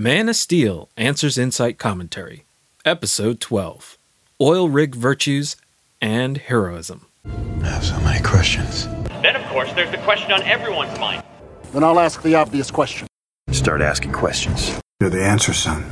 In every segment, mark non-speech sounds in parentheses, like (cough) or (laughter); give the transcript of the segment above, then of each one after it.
Man of Steel Answers Insight Commentary, Episode 12 Oil Rig Virtues and Heroism. I have so many questions. Then, of course, there's the question on everyone's mind. Then I'll ask the obvious question. Start asking questions. You're the answer, son.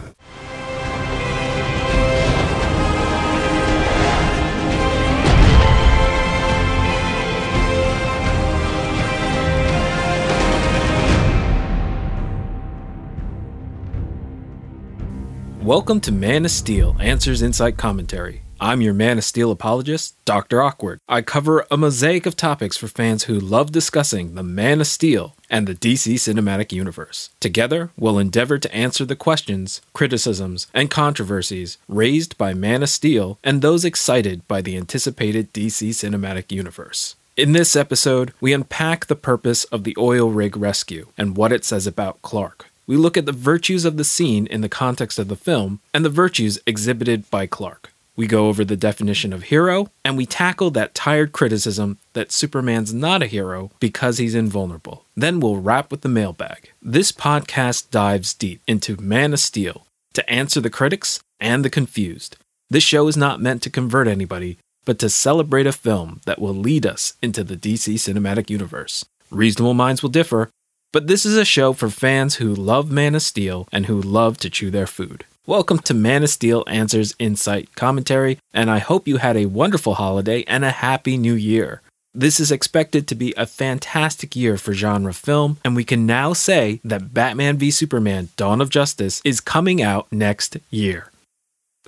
Welcome to Man of Steel Answers Insight Commentary. I'm your Man of Steel apologist, Dr. Awkward. I cover a mosaic of topics for fans who love discussing the Man of Steel and the DC Cinematic Universe. Together, we'll endeavor to answer the questions, criticisms, and controversies raised by Man of Steel and those excited by the anticipated DC Cinematic Universe. In this episode, we unpack the purpose of the oil rig rescue and what it says about Clark. We look at the virtues of the scene in the context of the film and the virtues exhibited by Clark. We go over the definition of hero, and we tackle that tired criticism that Superman's not a hero because he's invulnerable. Then we'll wrap with the mailbag. This podcast dives deep into Man of Steel to answer the critics and the confused. This show is not meant to convert anybody, but to celebrate a film that will lead us into the DC cinematic universe. Reasonable minds will differ, but this is a show for fans who love Man of Steel and who love to chew their food. Welcome to Man of Steel Answers Insight Commentary, and I hope you had a wonderful holiday and a happy new year. This is expected to be a fantastic year for genre film, and we can now say that Batman v Superman Dawn of Justice is coming out next year.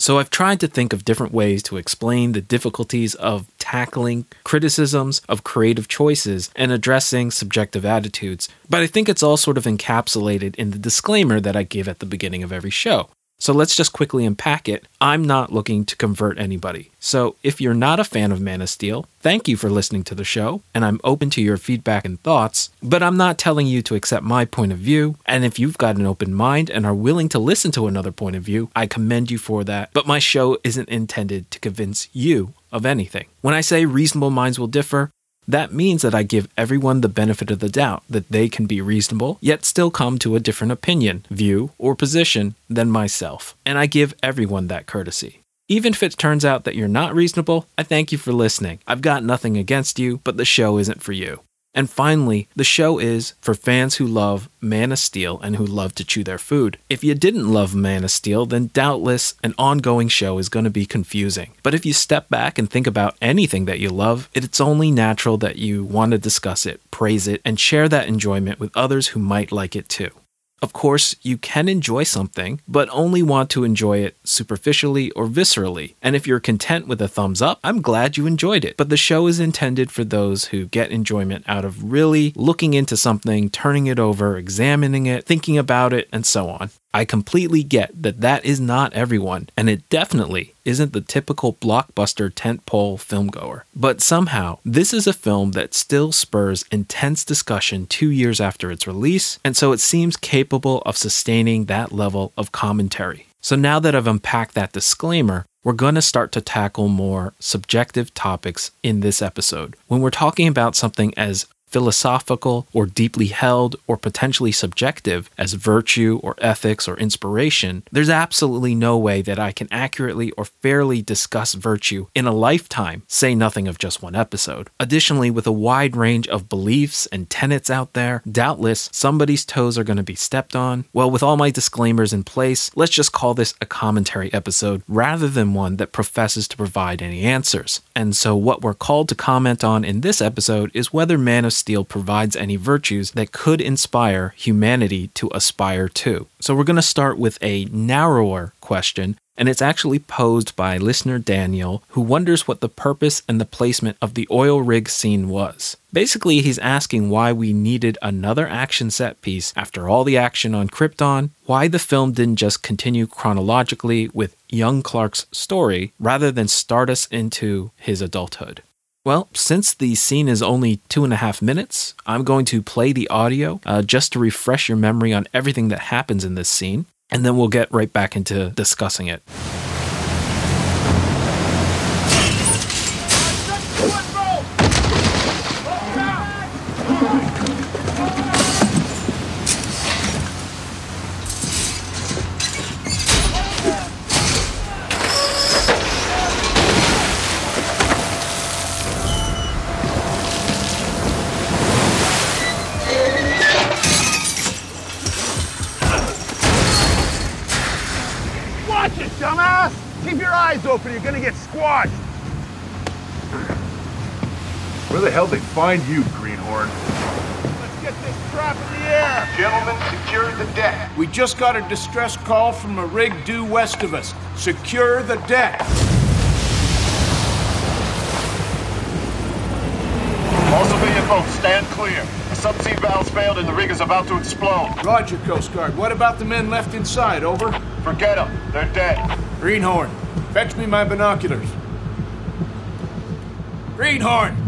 So I've tried to think of different ways to explain the difficulties of tackling criticisms of creative choices and addressing subjective attitudes, but I think it's all sort of encapsulated in the disclaimer that I give at the beginning of every show. So let's just quickly unpack it. I'm not looking to convert anybody. So if you're not a fan of Man of Steel, thank you for listening to the show, and I'm open to your feedback and thoughts, but I'm not telling you to accept my point of view. And if you've got an open mind and are willing to listen to another point of view, I commend you for that. But my show isn't intended to convince you of anything. When I say reasonable minds will differ, that means that I give everyone the benefit of the doubt that they can be reasonable, yet still come to a different opinion, view, or position than myself. And I give everyone that courtesy. Even if it turns out that you're not reasonable, I thank you for listening. I've got nothing against you, but the show isn't for you. And finally, the show is for fans who love Man of Steel and who love to chew their food. If you didn't love Man of Steel, then doubtless an ongoing show is going to be confusing. But if you step back and think about anything that you love, it's only natural that you want to discuss it, praise it, and share that enjoyment with others who might like it too. Of course, you can enjoy something, but only want to enjoy it superficially or viscerally. And if you're content with a thumbs up, I'm glad you enjoyed it. But the show is intended for those who get enjoyment out of really looking into something, turning it over, examining it, thinking about it, and so on. I completely get that that is not everyone, and it definitely isn't the typical blockbuster tentpole filmgoer. But somehow, this is a film that still spurs intense discussion two years after its release, and so it seems capable of sustaining that level of commentary. So now that I've unpacked that disclaimer, we're going to start to tackle more subjective topics in this episode. When we're talking about something as philosophical or deeply held or potentially subjective as virtue or ethics or inspiration, there's absolutely no way that I can accurately or fairly discuss virtue in a lifetime, say nothing of just one episode. Additionally, with a wide range of beliefs and tenets out there, doubtless somebody's toes are going to be stepped on. Well, with all my disclaimers in place, let's just call this a commentary episode rather than one that professes to provide any answers. And so, what we're called to comment on in this episode is whether Man of Steel provides any virtues that could inspire humanity to aspire to. So we're going to start with a narrower question, and it's actually posed by listener Daniel, who wonders what the purpose and the placement of the oil rig scene was. Basically, he's asking why we needed another action set piece after all the action on Krypton, why the film didn't just continue chronologically with young Clark's story rather than start us into his adulthood. Well, since the scene is only two and a half minutes, I'm going to play the audio uh, just to refresh your memory on everything that happens in this scene, and then we'll get right back into discussing it. Where the hell they find you, Greenhorn? Let's get this trap in the air! Gentlemen, secure the deck. We just got a distress call from a rig due west of us. Secure the deck! All civilian folks, stand clear. The subsea valves failed and the rig is about to explode. Roger, Coast Guard. What about the men left inside? Over. Forget them. They're dead. Greenhorn, fetch me my binoculars. Greenhorn!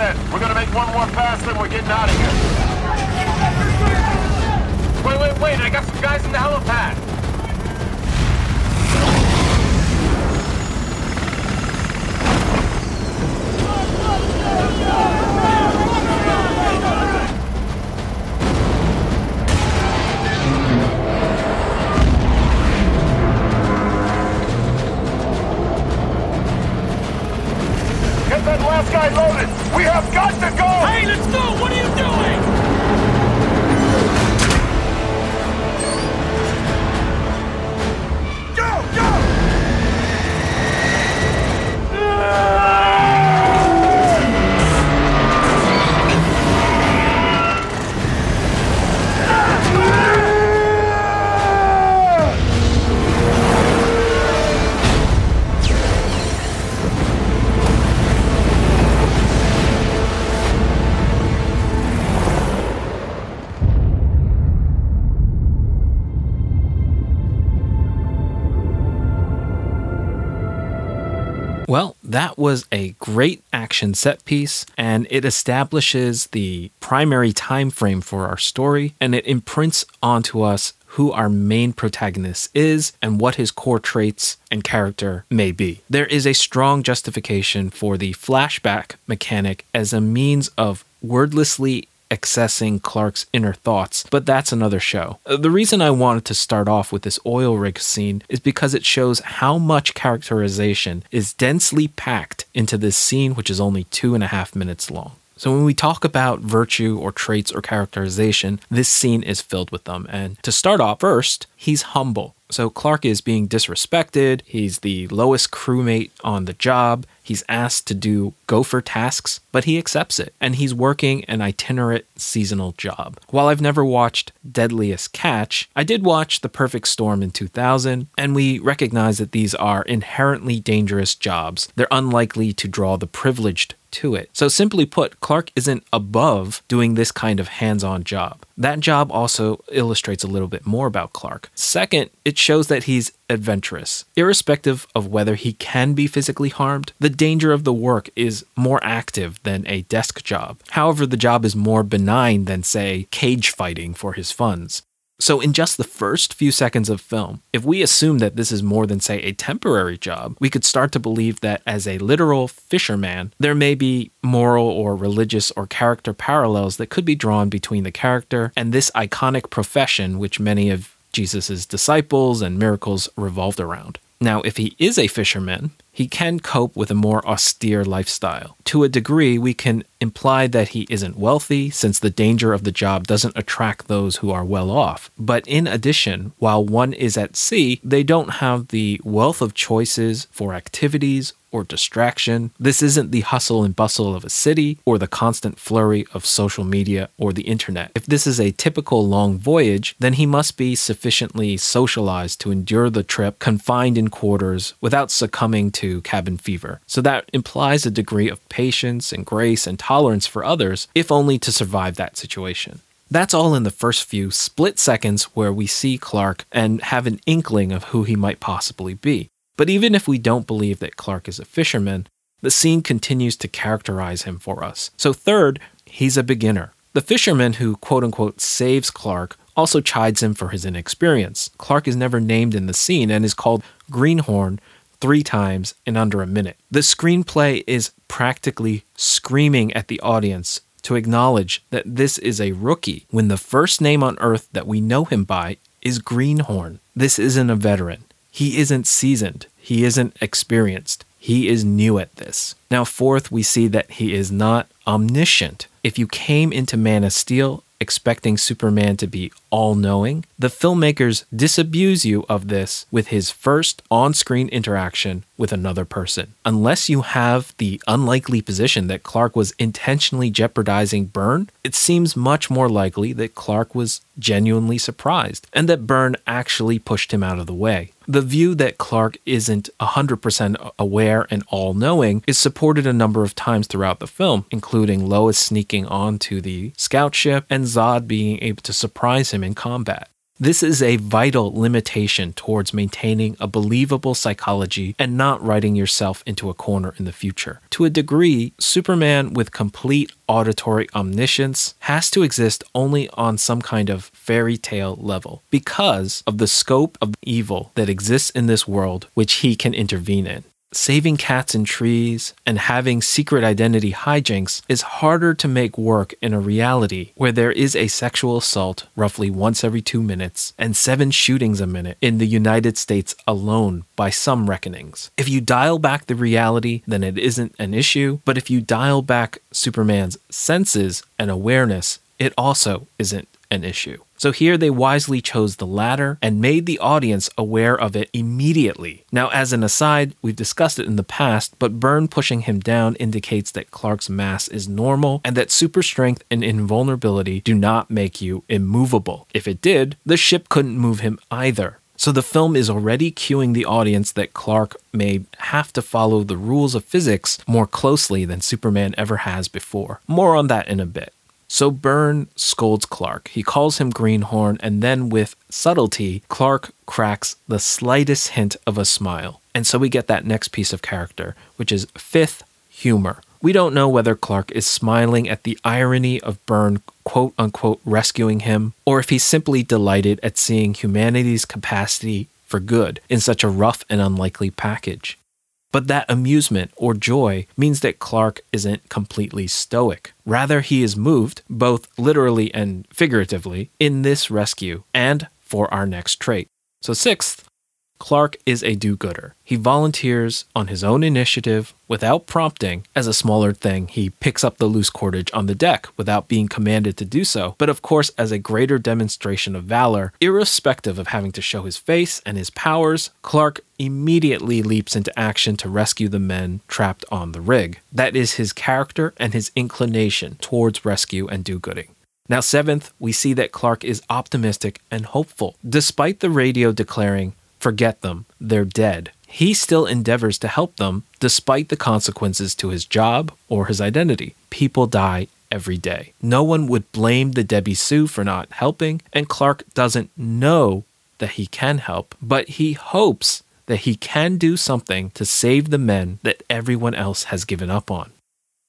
6510. We're gonna make one more pass, then we're getting out of here. Wait, wait, wait! I got some guys in the helipad. Get that last guy loaded. We have got to go. Hey, let's go! What are you was a great action set piece and it establishes the primary time frame for our story and it imprints onto us who our main protagonist is and what his core traits and character may be. There is a strong justification for the flashback mechanic as a means of wordlessly accessing Clark's inner thoughts, but that's another show. Uh, The reason I wanted to start off with this oil rig scene is because it shows how much characterization is densely packed into this scene, which is only two and a half minutes long. So when we talk about virtue or traits or characterization, this scene is filled with them. And to start off first, he's humble. So Clark is being disrespected. He's the lowest crewmate on the job. He's asked to do gopher tasks, but he accepts it. And he's working an itinerant seasonal job. While I've never watched Deadliest Catch, I did watch The Perfect Storm in 2000, and we recognize that these are inherently dangerous jobs. They're unlikely to draw the privileged to it. So, simply put, Clark isn't above doing this kind of hands on job. That job also illustrates a little bit more about Clark. Second, it shows that he's adventurous. Irrespective of whether he can be physically harmed, the danger of the work is more active than a desk job. However, the job is more benign than, say, cage fighting for his funds. So, in just the first few seconds of film, if we assume that this is more than, say, a temporary job, we could start to believe that as a literal fisherman, there may be moral or religious or character parallels that could be drawn between the character and this iconic profession which many of Jesus' disciples and miracles revolved around. Now, if he is a fisherman, he can cope with a more austere lifestyle. To a degree, we can imply that he isn't wealthy, since the danger of the job doesn't attract those who are well off. But in addition, while one is at sea, they don't have the wealth of choices for activities or distraction. This isn't the hustle and bustle of a city or the constant flurry of social media or the internet. If this is a typical long voyage, then he must be sufficiently socialized to endure the trip confined in quarters without succumbing to cabin fever. So that implies a degree of patience and grace and tolerance for others, if only to survive that situation. That's all in the first few split seconds where we see Clark and have an inkling of who he might possibly be. But even if we don't believe that Clark is a fisherman, the scene continues to characterize him for us. So, third, he's a beginner. The fisherman who quote unquote saves Clark also chides him for his inexperience. Clark is never named in the scene and is called Greenhorn three times in under a minute. The screenplay is practically screaming at the audience to acknowledge that this is a rookie when the first name on Earth that we know him by is Greenhorn. This isn't a veteran. He isn't seasoned. He isn't experienced. He is new at this. Now, fourth, we see that he is not omniscient. If you came into Man of Steel expecting Superman to be all knowing, the filmmakers disabuse you of this with his first on screen interaction with another person. Unless you have the unlikely position that Clark was intentionally jeopardizing Byrne, it seems much more likely that Clark was genuinely surprised and that Byrne actually pushed him out of the way. The view that Clark isn't 100% aware and all knowing is supported a number of times throughout the film, including Lois sneaking onto the scout ship and Zod being able to surprise him in combat. This is a vital limitation towards maintaining a believable psychology and not writing yourself into a corner in the future. To a degree, Superman with complete auditory omniscience has to exist only on some kind of fairy tale level because of the scope of evil that exists in this world which he can intervene in saving cats in trees and having secret identity hijinks is harder to make work in a reality where there is a sexual assault roughly once every two minutes and seven shootings a minute in the United States alone by some reckonings. If you dial back the reality, then it isn't an issue, but if you dial back Superman's senses and awareness, it also isn't an issue. So here they wisely chose the latter and made the audience aware of it immediately. Now, as an aside, we've discussed it in the past, but Byrne pushing him down indicates that Clark's mass is normal and that super strength and invulnerability do not make you immovable. If it did, the ship couldn't move him either. So the film is already cueing the audience that Clark may have to follow the rules of physics more closely than Superman ever has before. More on that in a bit. So Byrne scolds Clark. He calls him Greenhorn, and then with subtlety, Clark cracks the slightest hint of a smile. And so we get that next piece of character, which is fifth humor. We don't know whether Clark is smiling at the irony of Byrne quote unquote rescuing him, or if he's simply delighted at seeing humanity's capacity for good in such a rough and unlikely package. But that amusement or joy means that Clark isn't completely stoic. Rather, he is moved, both literally and figuratively, in this rescue and for our next trait. So, sixth, Clark is a do gooder. He volunteers on his own initiative without prompting. As a smaller thing, he picks up the loose cordage on the deck without being commanded to do so, but of course, as a greater demonstration of valor, irrespective of having to show his face and his powers, Clark immediately leaps into action to rescue the men trapped on the rig. That is his character and his inclination towards rescue and do gooding. Now, seventh, we see that Clark is optimistic and hopeful, despite the radio declaring forget them, they're dead. He still endeavors to help them despite the consequences to his job or his identity. People die every day. No one would blame the Debbie Sue for not helping, and Clark doesn't know that he can help, but he hopes that he can do something to save the men that everyone else has given up on.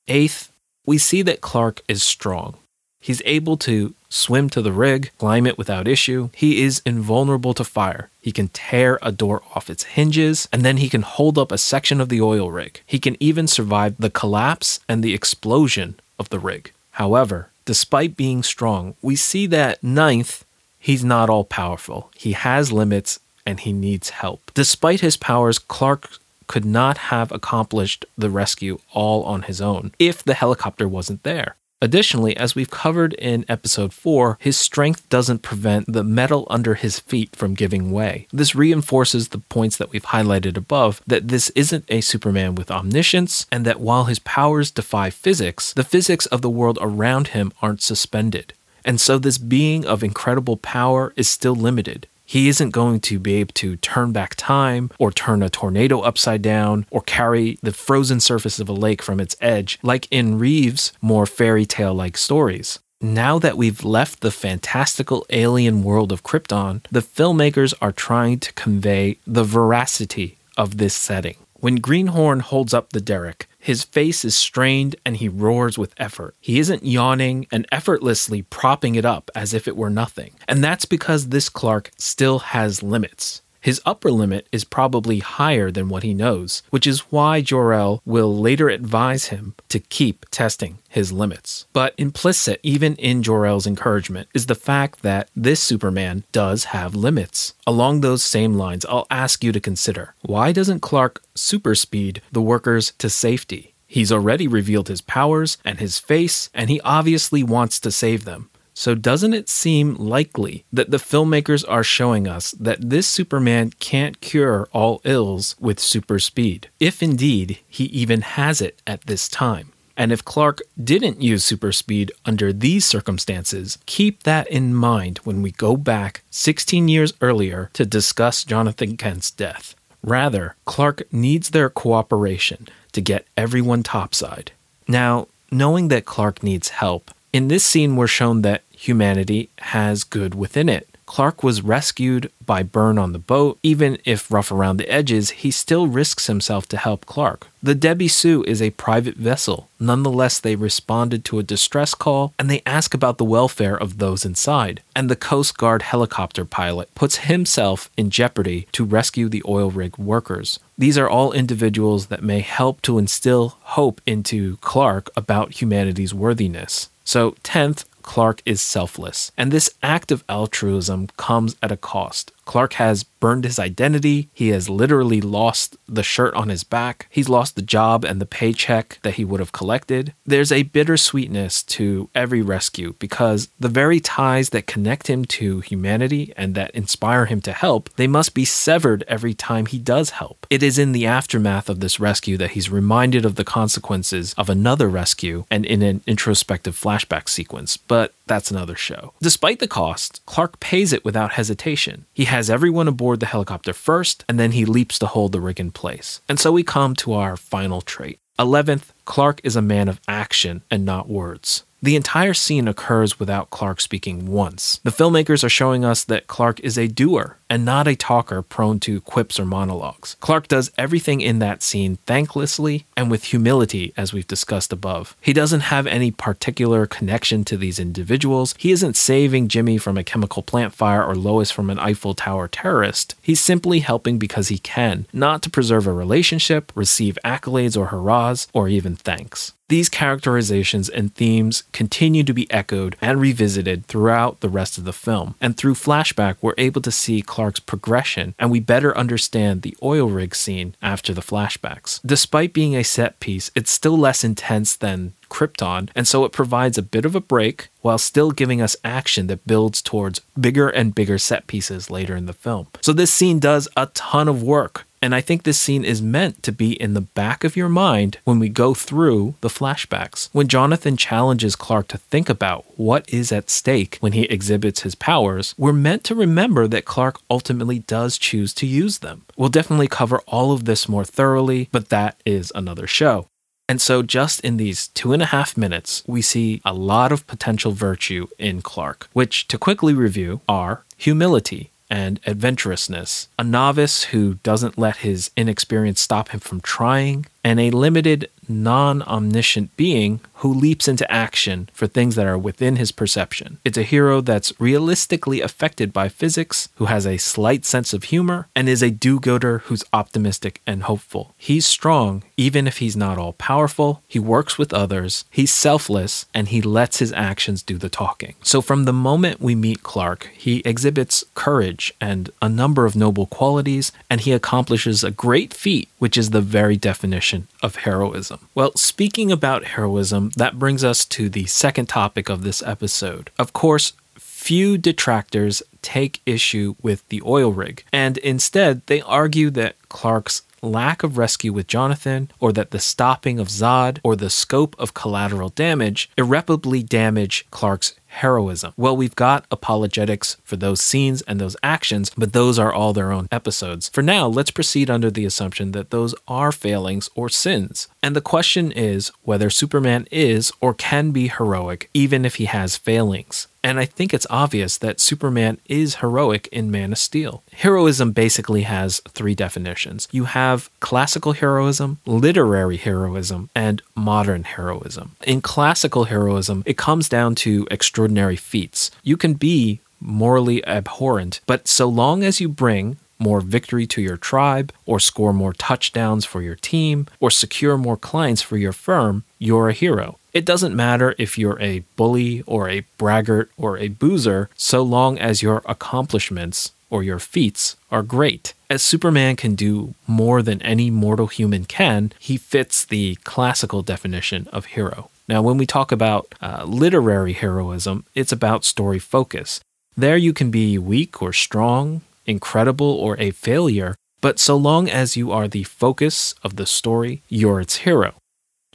Eighth, we see that Clark is strong. He's able to swim to the rig, climb it without issue. He is invulnerable to fire. He can tear a door off its hinges, and then he can hold up a section of the oil rig. He can even survive the collapse and the explosion of the rig. However, despite being strong, we see that ninth, he's not all powerful. He has limits and he needs help. Despite his powers, Clark could not have accomplished the rescue all on his own if the helicopter wasn't there. Additionally, as we've covered in episode 4, his strength doesn't prevent the metal under his feet from giving way. This reinforces the points that we've highlighted above that this isn't a Superman with omniscience, and that while his powers defy physics, the physics of the world around him aren't suspended. And so this being of incredible power is still limited. He isn't going to be able to turn back time or turn a tornado upside down or carry the frozen surface of a lake from its edge, like in Reeves' more fairy tale like stories. Now that we've left the fantastical alien world of Krypton, the filmmakers are trying to convey the veracity of this setting. When Greenhorn holds up the derrick, his face is strained and he roars with effort. He isn't yawning and effortlessly propping it up as if it were nothing. And that's because this Clark still has limits. His upper limit is probably higher than what he knows, which is why Jor-El will later advise him to keep testing his limits. But implicit, even in Jor-El's encouragement, is the fact that this Superman does have limits. Along those same lines, I'll ask you to consider why doesn't Clark super speed the workers to safety? He's already revealed his powers and his face, and he obviously wants to save them. So, doesn't it seem likely that the filmmakers are showing us that this Superman can't cure all ills with super speed, if indeed he even has it at this time? And if Clark didn't use super speed under these circumstances, keep that in mind when we go back 16 years earlier to discuss Jonathan Kent's death. Rather, Clark needs their cooperation to get everyone topside. Now, knowing that Clark needs help, in this scene we're shown that humanity has good within it. Clark was rescued by Byrne on the boat. Even if rough around the edges, he still risks himself to help Clark. The Debbie Sue is a private vessel. Nonetheless, they responded to a distress call and they ask about the welfare of those inside. And the Coast Guard helicopter pilot puts himself in jeopardy to rescue the oil rig workers. These are all individuals that may help to instill hope into Clark about humanity's worthiness. So, 10th, Clark is selfless. And this act of altruism comes at a cost. Clark has burned his identity. He has literally lost the shirt on his back. He's lost the job and the paycheck that he would have collected. There's a bittersweetness to every rescue because the very ties that connect him to humanity and that inspire him to help, they must be severed every time he does help. It is in the aftermath of this rescue that he's reminded of the consequences of another rescue and in an introspective flashback sequence, but that's another show. Despite the cost, Clark pays it without hesitation. He has everyone aboard the helicopter first, and then he leaps to hold the rig in place. And so we come to our final trait. 11th, Clark is a man of action and not words. The entire scene occurs without Clark speaking once. The filmmakers are showing us that Clark is a doer and not a talker prone to quips or monologues. Clark does everything in that scene thanklessly and with humility, as we've discussed above. He doesn't have any particular connection to these individuals. He isn't saving Jimmy from a chemical plant fire or Lois from an Eiffel Tower terrorist. He's simply helping because he can, not to preserve a relationship, receive accolades or hurrahs, or even thanks. These characterizations and themes continue to be echoed and revisited throughout the rest of the film, and through flashback, we're able to see Clark's progression and we better understand the oil rig scene after the flashbacks. Despite being a set piece, it's still less intense than Krypton, and so it provides a bit of a break while still giving us action that builds towards bigger and bigger set pieces later in the film. So this scene does a ton of work and I think this scene is meant to be in the back of your mind when we go through the flashbacks. When Jonathan challenges Clark to think about what is at stake when he exhibits his powers, we're meant to remember that Clark ultimately does choose to use them. We'll definitely cover all of this more thoroughly, but that is another show. And so, just in these two and a half minutes, we see a lot of potential virtue in Clark, which, to quickly review, are humility, and adventurousness, a novice who doesn't let his inexperience stop him from trying, and a limited, non omniscient being who leaps into action for things that are within his perception. It's a hero that's realistically affected by physics, who has a slight sense of humor, and is a do gooder who's optimistic and hopeful. He's strong, even if he's not all powerful. He works with others, he's selfless, and he lets his actions do the talking. So, from the moment we meet Clark, he exhibits courage and a number of noble qualities, and he accomplishes a great feat, which is the very definition of heroism. Well, speaking about heroism, that brings us to the second topic of this episode. Of course, few detractors take issue with the oil rig, and instead they argue that Clark's lack of rescue with Jonathan, or that the stopping of Zod, or the scope of collateral damage irreparably damage Clark's heroism. Well, we've got apologetics for those scenes and those actions, but those are all their own episodes. For now, let's proceed under the assumption that those are failings or sins. And the question is whether Superman is or can be heroic even if he has failings. And I think it's obvious that Superman is heroic in Man of Steel. Heroism basically has three definitions you have classical heroism, literary heroism, and modern heroism. In classical heroism, it comes down to extraordinary feats. You can be morally abhorrent, but so long as you bring more victory to your tribe, or score more touchdowns for your team, or secure more clients for your firm, you're a hero. It doesn't matter if you're a bully or a braggart or a boozer, so long as your accomplishments or your feats are great. As Superman can do more than any mortal human can, he fits the classical definition of hero. Now, when we talk about uh, literary heroism, it's about story focus. There you can be weak or strong, incredible or a failure, but so long as you are the focus of the story, you're its hero.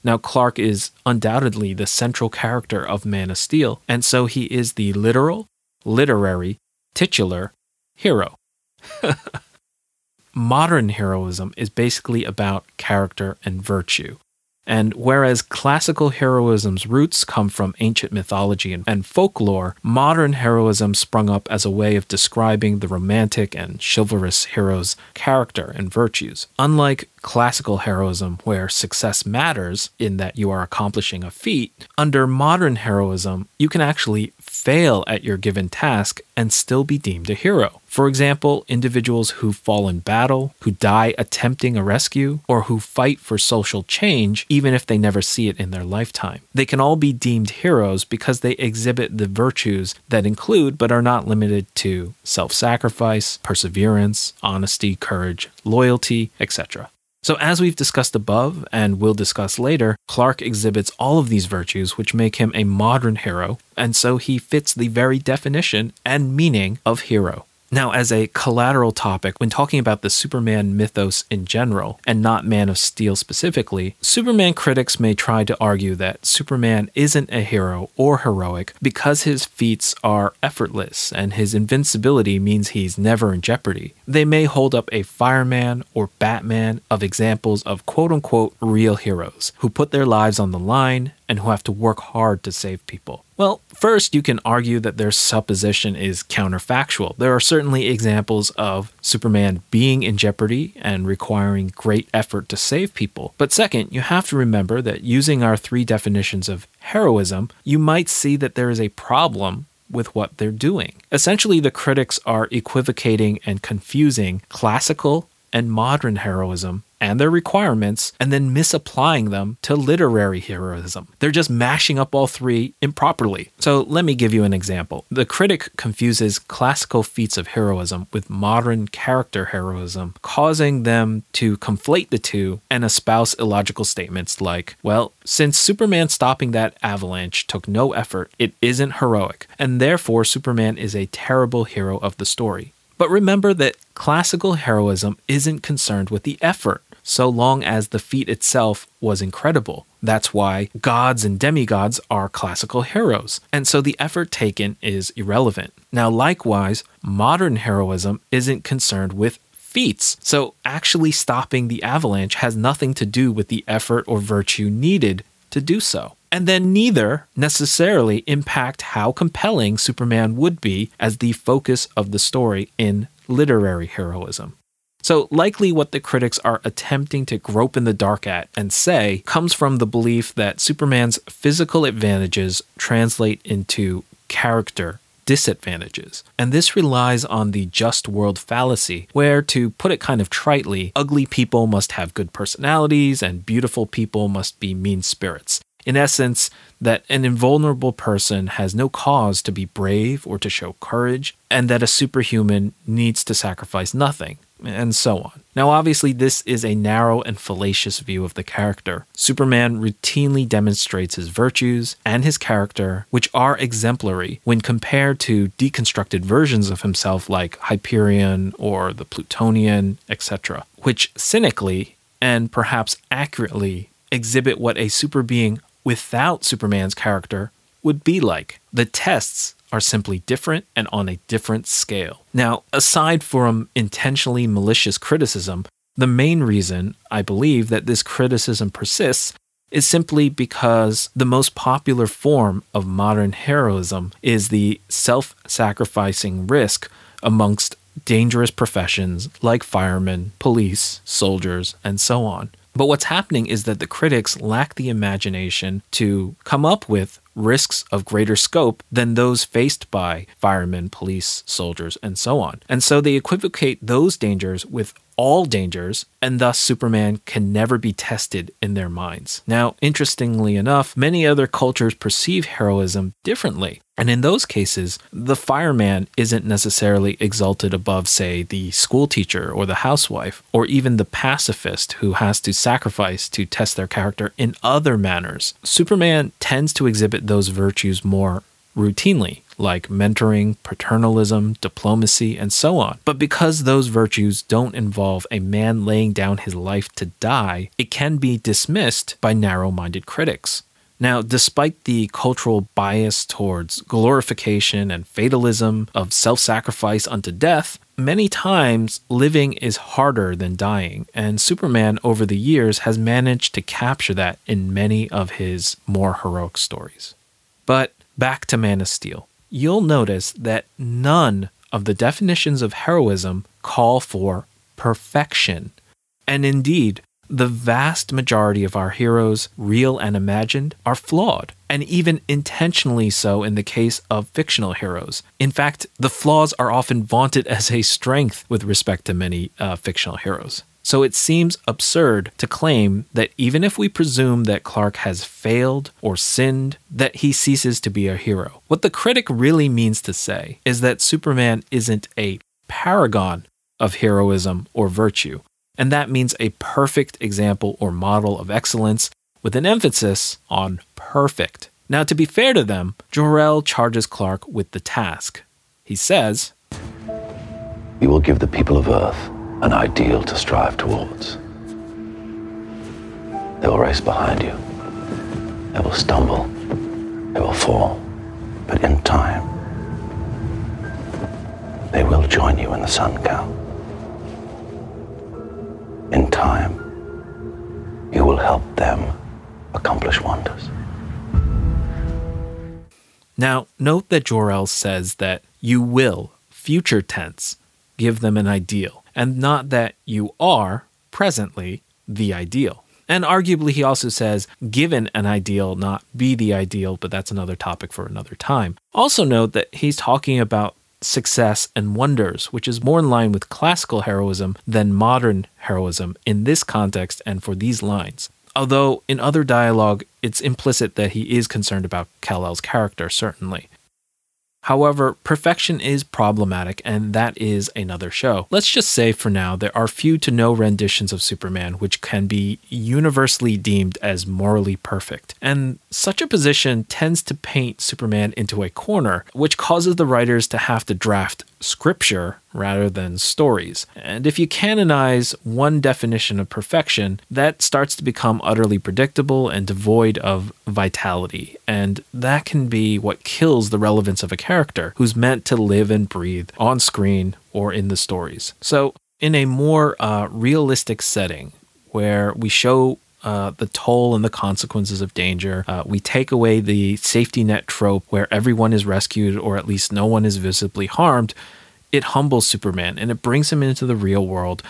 Now, Clark is undoubtedly the central character of Man of Steel, and so he is the literal, literary, titular hero. (laughs) Modern heroism is basically about character and virtue. And whereas classical heroism's roots come from ancient mythology and, and, folklore, modern heroism sprung up as a way of describing the romantic and chivalrous hero's character and virtues. Unlike classical heroism, where success matters in that you are accomplishing a feat, under modern heroism, you can actually fail at your given task and still be deemed a hero. For example, individuals who fall in battle, who die attempting a rescue, or who fight for social change even if they never see it in their lifetime. They can all be deemed heroes because they exhibit the virtues that include but are not limited to self sacrifice, perseverance, honesty, courage, loyalty, etc. So, as we've discussed above and will discuss later, Clark exhibits all of these virtues which make him a modern hero, and so he fits the very definition and meaning of hero. Now, as a collateral topic, when talking about the Superman mythos in general, and not Man of Steel specifically, Superman critics may try to argue that Superman isn't a hero or heroic because his feats are effortless and his invincibility means he's never in jeopardy. They may hold up a fireman or Batman of examples of quote unquote real heroes who put their lives on the line and who have to work hard to save people. Well, first, you can argue that their supposition is counterfactual. There are certainly examples of Superman being in jeopardy and requiring great effort to save people. But second, you have to remember that using our three definitions of heroism, you might see that there is a problem with what they're doing. Essentially, the critics are equivocating and confusing classical and modern heroism and their requirements and then misapplying them to literary heroism. They're just mashing up all three improperly. So let me give you an example. The critic confuses classical feats of heroism with modern character heroism, causing them to conflate the two and espouse illogical statements like, well, since Superman stopping that avalanche took no effort, it isn't heroic, and therefore Superman is a terrible hero of the story. But remember that classical heroism isn't concerned with the effort so long as the feat itself was incredible. That's why gods and demigods are classical heroes, and so the effort taken is irrelevant. Now, likewise, modern heroism isn't concerned with feats, so actually stopping the avalanche has nothing to do with the effort or virtue needed to do so. And then neither necessarily impact how compelling Superman would be as the focus of the story in literary heroism. So, likely what the critics are attempting to grope in the dark at and say comes from the belief that Superman's physical advantages translate into character disadvantages. And this relies on the just world fallacy, where, to put it kind of tritely, ugly people must have good personalities and beautiful people must be mean spirits. In essence, that an invulnerable person has no cause to be brave or to show courage, and that a superhuman needs to sacrifice nothing and so on. Now, obviously, this is a narrow and fallacious view of the character. Superman routinely demonstrates his virtues and his character, which are exemplary when compared to deconstructed versions of himself like Hyperion or the Plutonian, etc., which cynically and perhaps accurately exhibit what a super being without Superman's character would be like. The tests are simply different and on a different scale. Now, aside from intentionally malicious criticism, the main reason I believe that this criticism persists is simply because the most popular form of modern heroism is the self sacrificing risk amongst dangerous professions like firemen, police, soldiers, and so on. But what's happening is that the critics lack the imagination to come up with risks of greater scope than those faced by firemen, police, soldiers, and so on. And so they equivocate those dangers with all dangers, and thus Superman can never be tested in their minds. Now, interestingly enough, many other cultures perceive heroism differently. And in those cases, the fireman isn't necessarily exalted above, say, the schoolteacher or the housewife, or even the pacifist who has to sacrifice to test their character in other manners. Superman tends to exhibit those virtues more routinely, like mentoring, paternalism, diplomacy, and so on. But because those virtues don't involve a man laying down his life to die, it can be dismissed by narrow minded critics. Now, despite the cultural bias towards glorification and fatalism of self sacrifice unto death, many times living is harder than dying, and Superman over the years has managed to capture that in many of his more heroic stories. But back to Man of Steel you'll notice that none of the definitions of heroism call for perfection. And indeed, the vast majority of our heroes, real and imagined, are flawed, and even intentionally so in the case of fictional heroes. In fact, the flaws are often vaunted (laughs) as a strength with respect to many uh, fictional heroes. So it seems absurd to claim that even if we presume that Clark has failed or sinned, that he ceases to be a hero. What the critic really means to say is that Superman isn't a paragon of heroism or virtue, and that means a perfect example or model of excellence with an emphasis on perfect. Now, to be fair to them, Jor-El charges Clark with the task. He says, You will give the people of Earth an ideal to strive towards. They will race behind you. They will stumble. They will fall. But in time, they will join you in the sun Kal. In time, you will help them accomplish wonders. Now, note that Jor-El says that you will, future tense, give them an ideal and not that you are presently the ideal. And arguably, he also says, given an ideal, not be the ideal, but that's another topic for another time. Also, note that he's talking about success and wonders, which is more in line with classical heroism than modern heroism in this context and for these lines. Although in other dialogue, it's implicit that he is concerned about Kal-El's character, certainly. However, perfection is problematic, and that is another show. Let's just say for now, there are few to no renditions of Superman which can be universally deemed as morally perfect. And such a position tends to paint Superman into a corner, which causes the writers to have to draft scripture rather than stories. And if you canonize one definition of perfection, that starts to become utterly predictable and devoid of vitality. And that can be what kills the relevance of a character who's meant to live and breathe on screen or in the stories. So, in a more uh, realistic setting, where we show uh, the toll and the consequences of danger. Uh, we take away the safety net trope where everyone is rescued or at least no one is visibly harmed. It humbles Superman and it brings him into the real world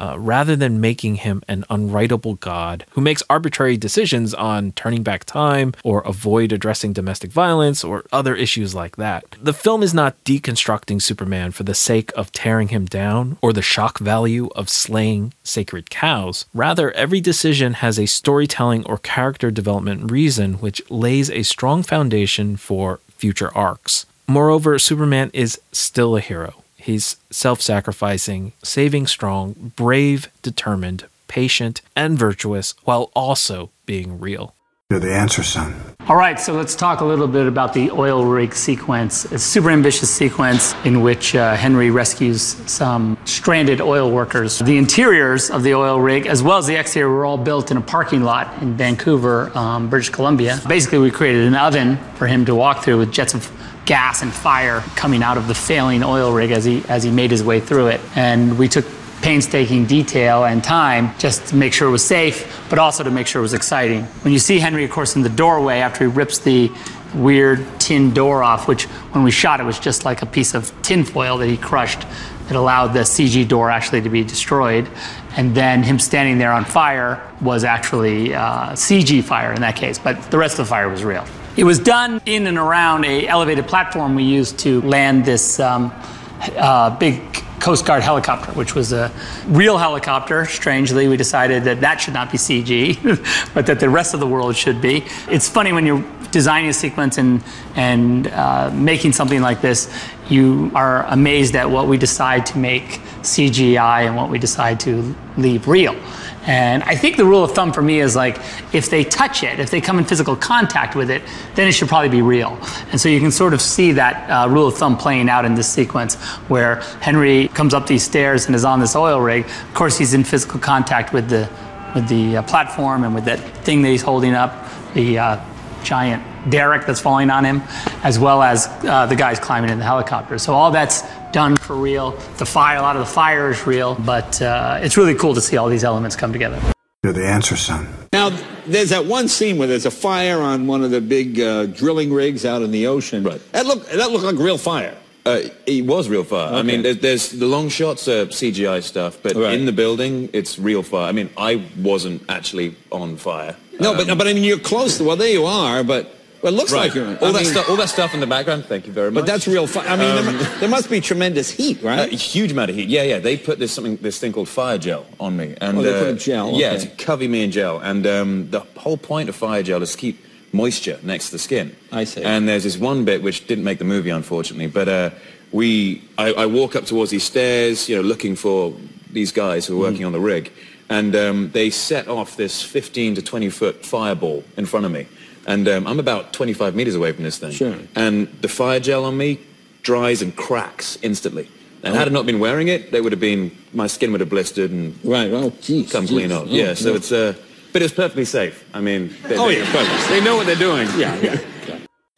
uh, rather than making him an unwritable god who makes arbitrary decisions on turning back time or avoid addressing domestic violence or other issues like that. The film is not deconstructing Superman for the sake of tearing him down or the shock value of slaying sacred cows. Rather, every decision has a storytelling or character development reason which lays a strong foundation for future arcs. Moreover, Superman is still a hero. He's self sacrificing, saving strong, brave, determined, patient, and virtuous, while also being real. You're the answer, son. All right, so let's talk a little bit about the oil rig sequence. It's a super ambitious sequence in which uh, Henry rescues some stranded oil workers. The interiors of the oil rig, as well as the exterior, were all built in a parking lot in Vancouver, um, British Columbia. Basically, we created an oven for him to walk through with jets of gas and fire coming out of the failing oil rig as he as he made his way through it. And we took painstaking detail and time just to make sure it was safe, but also to make sure it was exciting. When you see Henry, of course, in the doorway after he rips the weird tin door off, which when we shot it was just like a piece of tinfoil that he crushed. it allowed the CG door actually to be destroyed. And then him standing there on fire was actually uh, CG fire in that case, but the rest of the fire was real. It was done in and around a elevated platform we used to land this um, uh, big Coast Guard helicopter, which was a real helicopter. Strangely, we decided that that should not be CG, (laughs) but that the rest of the world should be. It's funny when you're designing a sequence and and uh, making something like this, you are amazed at what we decide to make CGI and what we decide to leave real. And I think the rule of thumb for me is like, if they touch it, if they come in physical contact with it, then it should probably be real. And so you can sort of see that uh, rule of thumb playing out in this sequence where Henry comes up these stairs and is on this oil rig. Of course, he's in physical contact with the with the uh, platform and with that thing that he's holding up, the uh, giant derrick that's falling on him, as well as uh, the guys climbing in the helicopter. So all that's done for real. The fire, a lot of the fire is real, but uh, it's really cool to see all these elements come together. You're the answer, son. Now, there's that one scene where there's a fire on one of the big uh, drilling rigs out in the ocean. Right. That looked that looked like real fire. Uh, it was real fire. I mean, there's, there's the long shots are CGI stuff, but Right. in the building, it's real fire. I mean, I wasn't actually on fire. No, but but I mean you're close. To, well, there you are, but well, it looks Right. like you're. all I that mean, stuff. All that stuff in the background. Thank you very much. But that's real fire. I mean, there, Um, mu- there must be tremendous heat, right? A huge amount of heat. Yeah, yeah. They put this something, this thing called fire gel on me, and Oh, they put uh, a gel, Yeah, okay. to cover me in gel, and um, the whole point of fire gel is to keep moisture next to the skin. I see. And there's this one bit which didn't make the movie, unfortunately, but uh, we, I, I walk up towards these stairs, you know, looking for these guys who are working on the rig, and um, they set off this 15 to 20 foot fireball in front of me, and um, I'm about 25 meters away from this thing. Sure. And the fire gel on me dries and cracks instantly. And had I not been wearing it, they would have been, my skin would have blistered and Right. Oh, geez. come clean geez. off. Oh, Yeah, so it's, uh, but it's perfectly safe. I mean, they, Oh they- yeah, but (laughs) they know what they're doing. Yeah, yeah.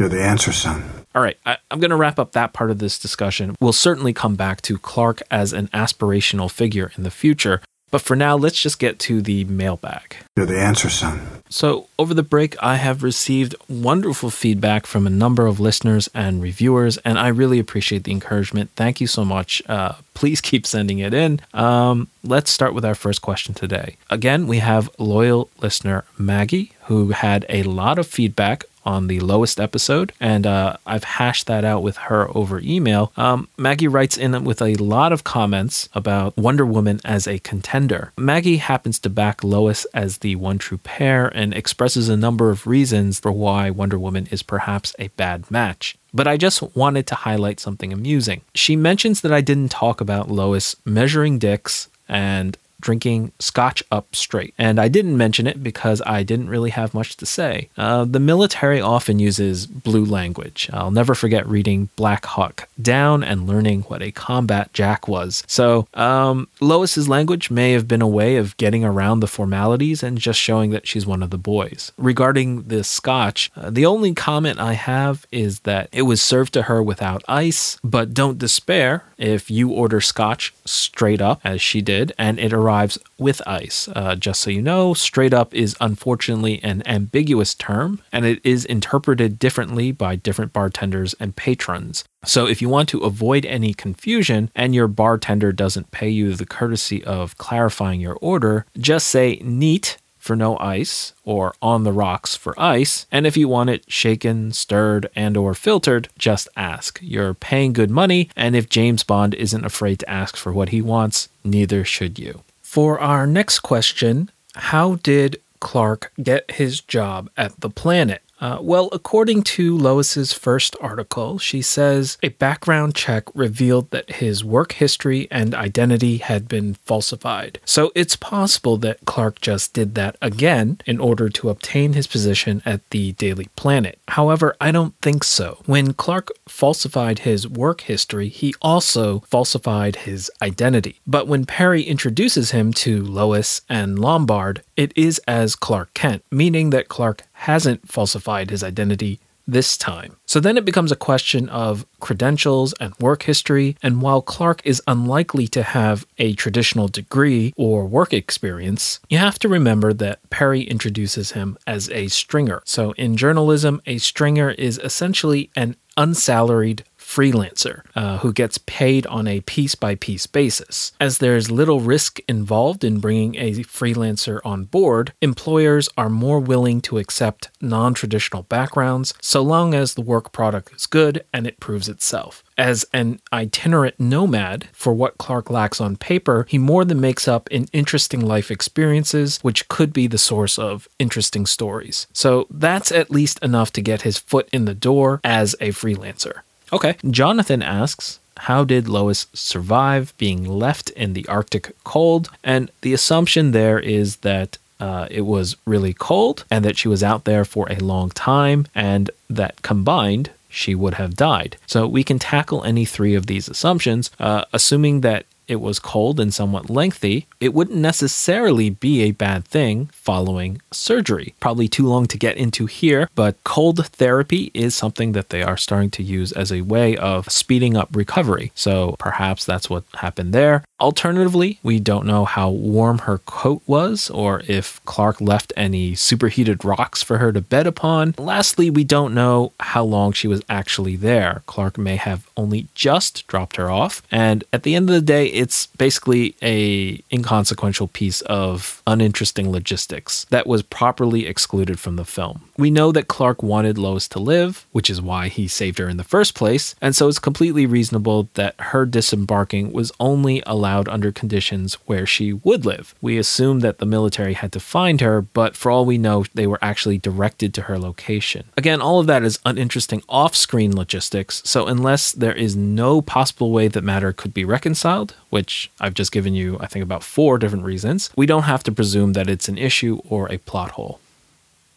You're the answer, son. All right, I, I'm going to wrap up that part of this discussion. We'll certainly come back to Clark as an aspirational figure in the future, but for now, let's just get to the mailbag. You're the answer, son. So, over the break, I have received wonderful feedback from a number of listeners and reviewers, and I really appreciate the encouragement. Thank you so much. Uh, please (laughs) keep sending it in. Um, let's start with our first question today. Again, we have loyal listener Maggie, who had a lot of feedback on the Lois episode, and uh, I've hashed that out with her over email. Um, Maggie writes in with a lot of comments about Wonder Woman as a contender. Maggie happens to back Lois as the one true pair and expresses a number of reasons for why Wonder Woman is perhaps a bad match. But I just wanted to highlight something amusing. She mentions that I didn't talk about Lois measuring dicks and drinking scotch up straight. And I didn't mention it because I didn't really have much to say. Uh, the military often uses blue language. I'll never forget reading Black Hawk Down and learning what a combat jack was. So, um, Lois's language may have been a way of getting around the formalities and just showing that she's one of the boys. Regarding the scotch, uh, the only comment I have is that it was served to her without ice, but don't despair if you order scotch straight up, as she did, and it arrives with ice. Uh, just so you know, straight up is unfortunately an ambiguous term, and it is interpreted differently by different bartenders and patrons. So, if you want to avoid any confusion and your bartender doesn't pay you the courtesy of clarifying your order, just say neat for no ice or on the rocks for ice and if you want it shaken stirred and or filtered just ask you're paying good money and if james bond isn't afraid to ask for what he wants neither should you for our next question how did clark get his job at the planet uh, well, according to Lois's first article, she says a background check revealed that his work history and identity had been falsified. So it's possible that Clark just did that again in order to obtain his position at the Daily Planet. However, I don't think so. When Clark falsified his work history, he also falsified his identity. But when Perry introduces him to Lois and Lombard, it is as Clark Kent, meaning that Clark hasn't falsified his identity this time. So then it becomes a question of credentials and work history, and while Clark is unlikely to have a traditional degree or work experience, you have to remember that Perry introduces him as a stringer. So in journalism, a stringer is essentially an unsalaried freelancer uh, who gets paid on a piece by piece basis. As there's little risk involved in bringing a freelancer on board, employers are more willing to accept non traditional backgrounds so long as the work product is good and it proves itself. As an itinerant nomad, for what Clark lacks on paper, he more than makes up in interesting life experiences, which could be the source of interesting stories. So that's at least enough to get his foot in the door as a freelancer. Okay. Jonathan asks, how did Lois survive being left in the Arctic cold? And the assumption there is that uh, it was really cold and that she was out there for a long time, and that combined, she would have died. So we can tackle any three of these assumptions, uh, assuming that it was cold and somewhat lengthy, it wouldn't necessarily be a bad thing following surgery. Probably too long to get into here, but cold therapy is something that they are starting to use as a way of speeding up recovery. So perhaps that's what happened there. Alternatively, we don't know how warm her coat was or if Clark left any superheated rocks for her to bed upon. Lastly, we don't know how long she was actually there. Clark may have only just dropped her off, and at the end of the day, it's basically a inconsequential piece of uninteresting logistics that was properly excluded from the film. We know that Clark wanted Lois to live, which is why he saved her in the first place, and so it's completely reasonable that her disembarking was only allowed under conditions where she would live. We assume that the military had to find her, but for all we know, they were actually directed to her location. Again, all of that is uninteresting off screen logistics, so unless there is no possible way that matter could be reconciled, which I've just given you, I think, about four different reasons, we don't have to presume that it's an issue or a plot hole.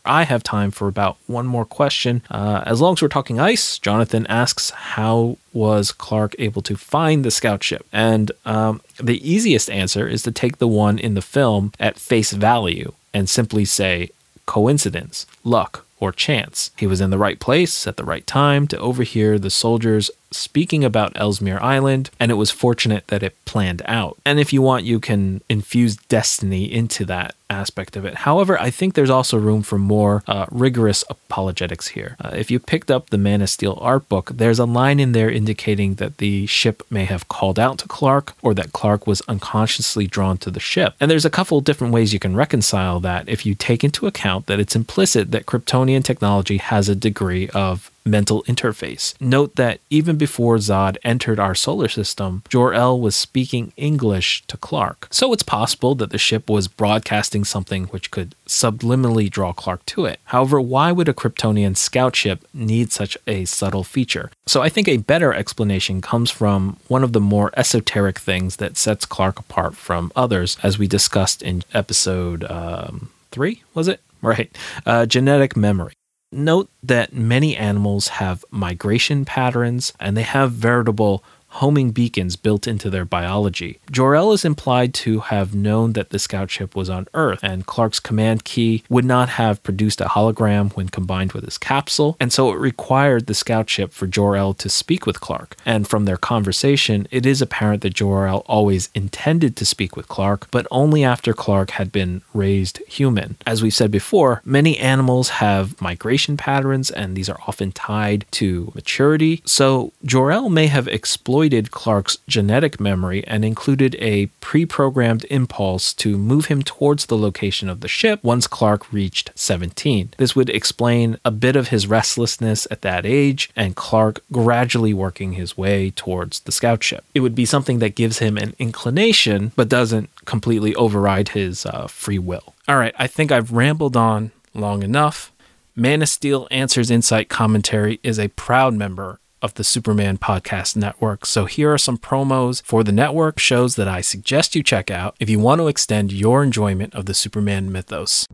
I have time for about one more question. Uh, as long as we're talking ice, Jonathan asks, How was Clark able to find the scout ship? And um, the easiest answer is to take the one in the film at face value and simply say coincidence, luck, or chance. He was in the right place at the right time to overhear the soldiers speaking about Ellesmere Island, and it was fortunate that it planned out. And if you want, you can infuse destiny into that aspect of it. However, I think there's also room for more uh, rigorous apologetics here. Uh, if you picked up the Man of Steel art book, there's a line in there indicating that the ship may have called out to Clark or that Clark was unconsciously drawn to the ship. And there's a couple different ways you can reconcile that if you take into account that it's implicit that Kryptonian technology has a degree of mental interface. Note that even before Zod entered our solar system, Jor-El was speaking English to Clark. So it's possible that the ship was broadcasting something which could subliminally draw Clark to it. However, why would a Kryptonian scout ship need such a subtle feature? So I think a better explanation comes from one of the more esoteric things that sets Clark apart from others, as we discussed in episode um, three, was it? Right. Uh, genetic memory. Note that many animals have migration patterns and they have veritable homing beacons built into their biology. Jor-El is implied to have known that the scout ship was on Earth, and Clark's command key would not have produced a hologram when combined with his capsule, and so it required the scout ship for Jor-El to speak with Clark. And from their conversation, it is apparent that Jor-El always intended to speak with Clark, but only after Clark had been raised human. As we've said before, many animals have migration patterns, and these are often tied to maturity, so Jor-El may have exploited exploited Clark's genetic memory and included a pre programmed impulse to move him towards the location of the ship once Clark reached 17. This would explain a bit of his restlessness at that age and Clark gradually working his way towards the scout ship. It would be something that gives him an inclination but doesn't completely override his uh, free will. All right, I think I've rambled on long enough. Man of Steel Answers Insight Commentary is a proud member of the Superman Podcast Network. So here are some promos for the network shows that I suggest you check out if you want to extend your enjoyment of the Superman mythos.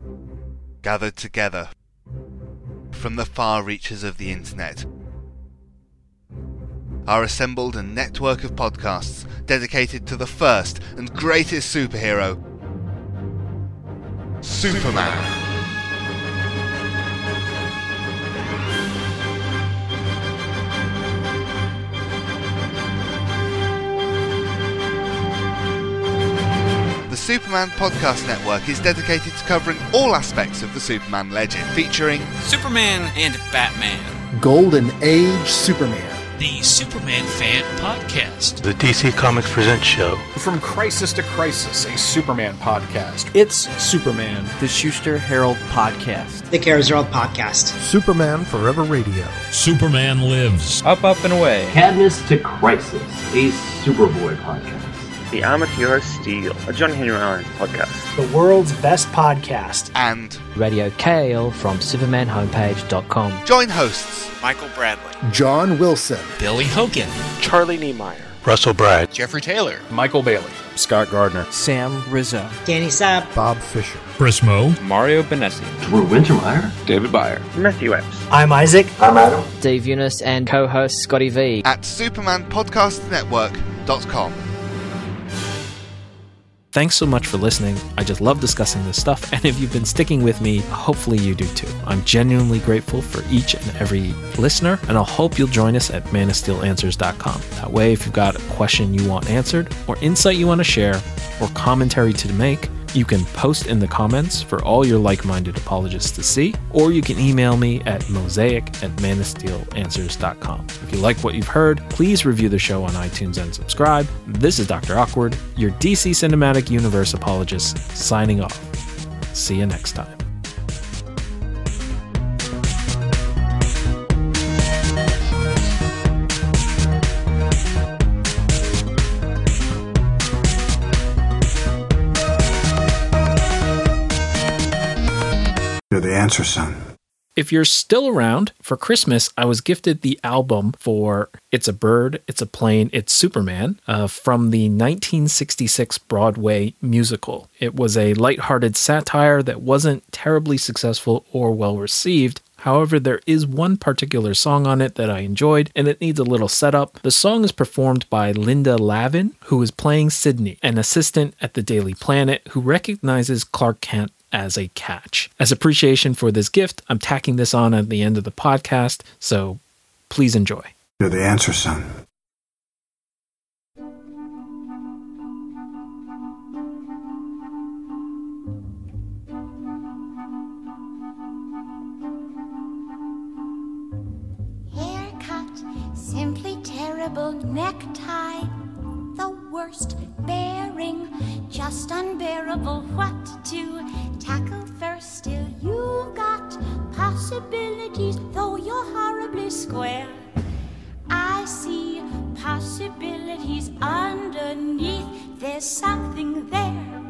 Gathered together from the far reaches of the internet are assembled a network of podcasts dedicated to the first and greatest superhero, Superman. The Superman Podcast Network is dedicated to covering all aspects of the Superman legend, featuring Superman and Batman, Golden Age Superman, the Superman Fan Podcast. The DC Comics Presents show. From Crisis to Crisis, a Superman podcast. It's Superman, the Schuster Herald Podcast. The Kara Zor-El Podcast. Superman Forever Radio. Superman Lives. Up, Up, and Away. Cadmus to Crisis, a Superboy podcast. The Amateur Steel, a John Henry Irons podcast. The world's best podcast. And Radio Kal from SupermanHomepage.com. Join hosts Michael Bradley, John Wilson, Billy Hogan, Charlie Niemeyer, Russell Brad, Jeffrey Taylor, Michael Bailey, Scott Gardner, Sam Rizzo, Danny Saab, Bob Fisher, Prismo, Mario Benessi, Drew Wintermeyer, David Byer, Matthew Epps. I'm Isaac. I'm Adam. Dave Eunice and co-host Scotty V at SupermanPodcastNetwork.com. Thanks so much for listening. I just love discussing this stuff, and if you've been sticking with me, hopefully you do too. I'm genuinely grateful for each and every listener, and I'll hope you'll join us at manofsteelanswers.com. That way, if you've got a question you want answered, or insight you want to share, or commentary to make, you can post in the comments for all your like minded apologists to see, or you can email me at mosaic at manofsteelanswers.com. If you like what you've heard, please review the show on iTunes and subscribe. This is Dr. Awkward, your DC Cinematic Universe apologist, signing off. See you next time. Answer, son. If you're still around, for Christmas, I was gifted the album for It's a Bird, It's a Plane, It's Superman uh, from the 1966 Broadway musical. It was a lighthearted satire that wasn't terribly successful or well received. However, there is one particular song on it that I enjoyed, and it needs a little setup. The song is performed by Linda Lavin, who is playing Sydney, an assistant at the Daily Planet who recognizes Clark Kent as a catch. As appreciation for this gift, I'm tacking this on at the end of the podcast, so please enjoy. You're the answer, son. Haircut, simply terrible necktie, the worst bearing, just unbearable. What to tackle first? Still, you've got possibilities, though you're horribly square. I see possibilities underneath. There's something there.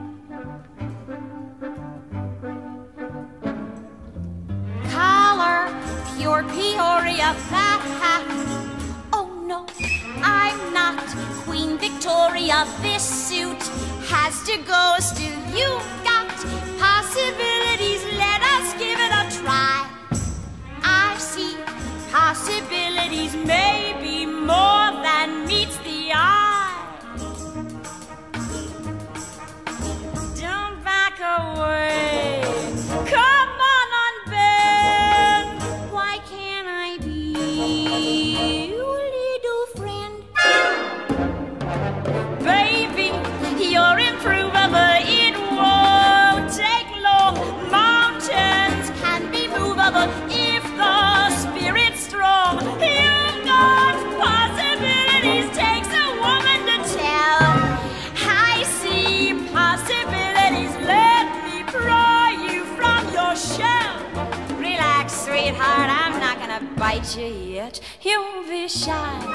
Collar, pure Peoria fat hat. I'm not Queen Victoria. This suit has to go. Still, you've got possibilities. Let us give it a try. I see possibilities, maybe shy